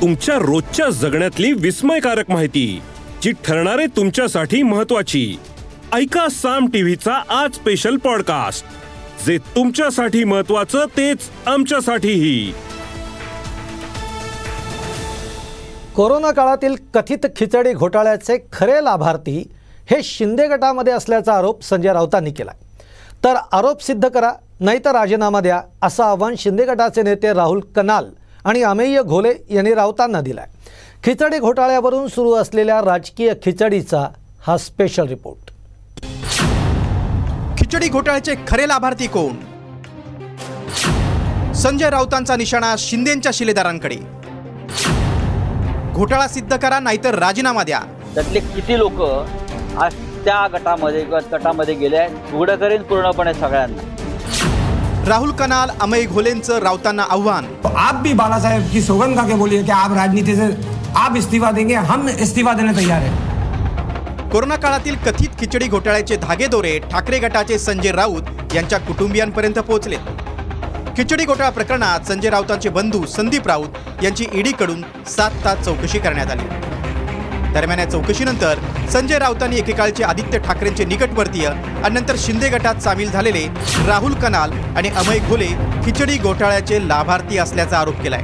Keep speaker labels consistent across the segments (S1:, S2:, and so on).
S1: तुमच्या रोजच्या जगण्यातली विस्मयकारक माहिती जी ठरणारे तुमच्यासाठी महत्वाची ऐका साम टीव्हीचा आज स्पेशल पॉडकास्ट जे तुमच्यासाठी महत्वाचं तेच आमच्यासाठीही.
S2: कोरोना काळातील कथित खिचडी घोटाळ्याचे खरे लाभार्थी हे शिंदे गटामध्ये असल्याचा आरोप संजय राऊतांनी केला तर आरोप सिद्ध करा नाहीतर राजीनामा द्या असं आव्हान शिंदे गटाचे नेते राहुल कनाल आणि अमेय घोले यांनी राऊतांना दिलं आहे खिचडी घोटाळ्यावरून सुरू असलेल्या राजकीय खिचडीचा हा स्पेशल रिपोर्ट
S3: खिचडी घोटाळ्याचे खरे लाभार्थी कोण? संजय राऊतांचा निशाणा शिंदेच्या शिलेदारांकडे. घोटाळा सिद्ध करा नाहीतर राजीनामा द्या.
S4: त्यातले किती लोक आज त्या गटामध्ये किंवा गटामध्ये गेले आहेत उघडं करेन पूर्णपणे सगळ्यांना.
S3: राहुल कनाल अमय घोलेंचं राऊतांना आव्हान.
S5: आप भी बाला साहेब की सौगंध खा के बोलिए कि आप राजनीति से आप इस्तीफा देंगे हम इस्तीफा देने तैयार हैं।
S3: कोरोना काळातील कथित खिचडी घोटाळ्याचे धागेदोरे ठाकरे गटाचे संजय राऊत यांच्या कुटुंबियांपर्यंत पोहोचले. खिचडी घोटाळा प्रकरणात संजय राऊतांचे बंधू संदीप राऊत यांची ईडीकडून सात तास चौकशी करण्यात आली. दरम्यान या चौकशीनंतर संजय राऊतांनी एकेकाळचे आदित्य ठाकरेंचे निकटवर्तीय आणि नंतर शिंदे गटात सामील झालेले राहुल कनाल आणि अमय घोले खिचडी घोटाळ्याचे लाभार्थी असल्याचा आरोप केलाय.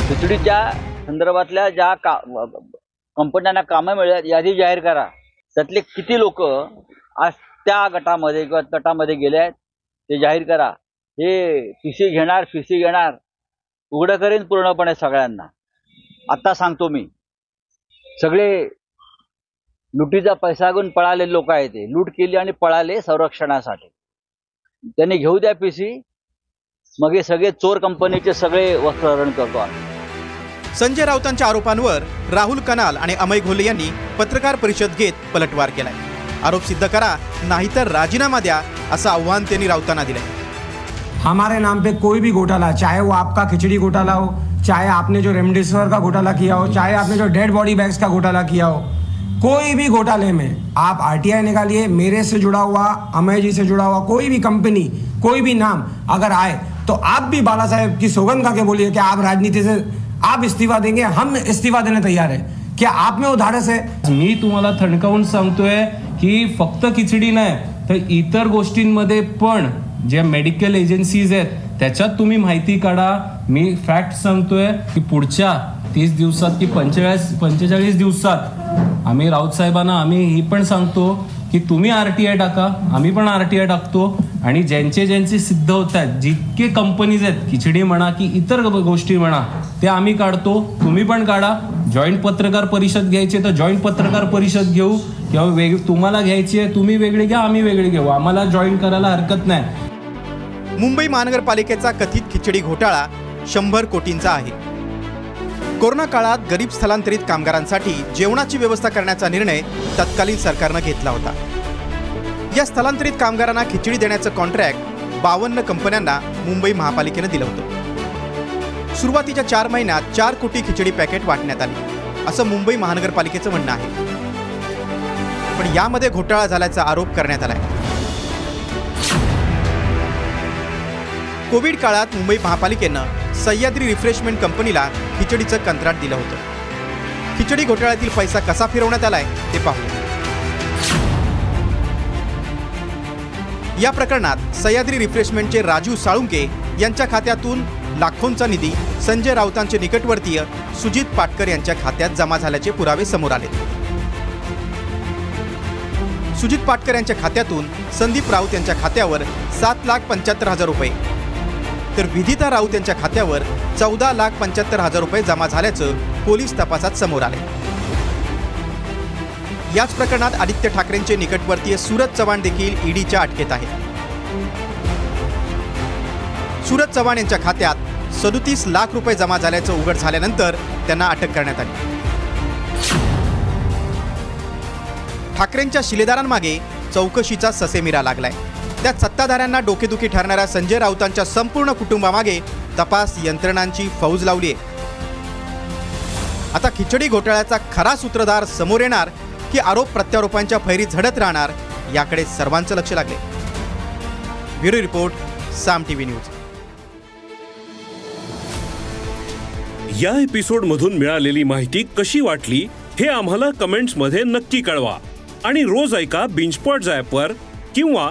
S4: खिचडीच्या संदर्भातल्या ज्या का कंपन्यांना कामं मिळतात यादी जाहीर करा. त्यातले किती लोक आज त्या गटामध्ये किंवा तटामध्ये गेले आहेत ते जाहीर करा. हे पीसी घेणार पीसी घेणार उघडं करेन पूर्णपणे सगळ्यांना. आत्ता सांगतो मी सगळे लुटीचा पैसा घेऊन पळाले लोक आहेत ते. लूट केली आणि पळाले संरक्षणासाठी. त्यांनी घेऊ द्या पीसी मग हे सगळे चोर कंपनीचे सगळे वस्त्रहरण करतो आम्ही.
S3: संजय राऊतांच्या आरोपांवर राहुल कनाल आणि अमय घोले यांनी पत्रकार परिषद घेत पलटवार केलाय. आरोप सिद्ध करा नाहीतर राजीनामा द्या असं आव्हान त्यांनी राऊतांना दिलंय.
S5: हमारे नाम पे कोई भी घोटाला चाहे वो आपका खिचड़ी घोटाला हो चाहे आपने जो रेमडेसिविर का घोटाला किया हो, चाहे आपने जो डेड बॉडी बैग्स का घोटाला किया हो, कोई भी घोटाले में आप आरटीआई निकालिए, मेरे से जुड़ा हुआ, अमय जी से जुड़ा हुआ, कोई भी कंपनी कोई भी नाम अगर आए तो आप भी बाला साहेब की सौगंध खा के बोलिए कि आप राजनीति से, आप इस्तीफा देंगे, हम इस्तीफा देने तैयार है। क्या आप में वो धाडस है
S6: मी तुम्हाला थणकावून सांगतोय की फक्त खिचडी नाही, तर इतर गोष्टींमध्ये पण ज्या मेडिकल एजन्सीज आहेत त्याच्यात तुम्ही माहिती काढा. मी फॅक्ट सांगतोय की पुढच्या तीस दिवसात की पंचेचाळीस पंचेचाळीस दिवसात आम्ही राऊत साहेबांना आम्ही ही पण सांगतो की तुम्ही आर टी आय टाका आम्ही पण आर टी आय टाकतो. आणि ज्यांचे ज्यांचे सिद्ध होत आहेत जितके कंपनीज आहेत खिचडी म्हणा की इतर गोष्टी म्हणा ते आम्ही काढतो. तुम्ही पण काढा. जॉईंट पत्रकार परिषद घ्यायची तर जॉईंट पत्रकार परिषद घेऊ. किंवा वेग तुम्हाला घ्यायची आहे तुम्ही वेगळी घ्या आम्ही वेगळी घेऊ. आम्हाला जॉईन करायला हरकत नाही.
S3: मुंबई महानगरपालिकेचा कथित खिचडी घोटाळा शंभर कोटींचा आहे. कोरोना काळात गरीब स्थलांतरित कामगारांसाठी जेवणाची व्यवस्था करण्याचा निर्णय तत्कालीन सरकारनं घेतला होता. या स्थलांतरित कामगारांना खिचडी देण्याचं कॉन्ट्रॅक्ट बावन्न कंपन्यांना मुंबई महापालिकेनं दिलं होतं. सुरुवातीच्या चार महिन्यात चार कोटी खिचडी पॅकेट वाटण्यात आली असं मुंबई महानगरपालिकेचं म्हणणं आहे. पण यामध्ये घोटाळा झाल्याचा आरोप करण्यात आलाय. कोविड काळात मुंबई महापालिकेनं सह्याद्री रिफ्रेशमेंट कंपनीला खिचडीचं कंत्राट दिलं होतं. खिचडी घोटाळ्यातील पैसा कसा फिरवण्यात आलाय ते पाहू. या प्रकरणात सह्याद्री रिफ्रेशमेंटचे राजू साळुंके यांच्या खात्यातून लाखोंचा निधी संजय राऊतांचे निकटवर्तीय सुजित पाटकर यांच्या खात्यात जमा झाल्याचे पुरावे समोर आले सुजित पाटकर यांच्या खात्यातून संदीप राऊत यांच्या खात्यावर सात लाख पंच्याहत्तर हजार रुपये तर विधिता राऊत यांच्या खात्यावर चौदा लाख पंच्याहत्तर हजार रुपये जमा झाल्याचं पोलीस तपासात समोर आले याच प्रकरणात आदित्य ठाकरेंचे निकटवर्तीय सूरज चव्हाण देखील ईडीच्या अटकेत आहेत. सूरज चव्हाण यांच्या खात्यात सदोतीस लाख रुपये जमा झाल्याचं उघड झाल्यानंतर त्यांना अटक करण्यात आली. ठाकरेंच्या शिलेदारांमागे चौकशीचा ससेमिरा लागलाय. त्यात सत्ताधाऱ्यांना डोकेदुखी ठरणाऱ्या संजय राऊतांच्या संपूर्ण कुटुंबामागे तपास यंत्रणांची फौज लावली आहे आता खिचडी घोटाळ्याचा खरा सूत्रधार समोर येणार की आरोप प्रत्यारोपांच्या फैरी झडत राहणार याकडे सर्वांचं लक्ष लागले. Bureau report Saam TV news.
S1: या एपिसोड मधून मिळालेली माहिती कशी वाटली हे आम्हाला कमेंट्समध्ये नक्की कळवा. आणि रोज ऐका बिंचपॉट वर किंवा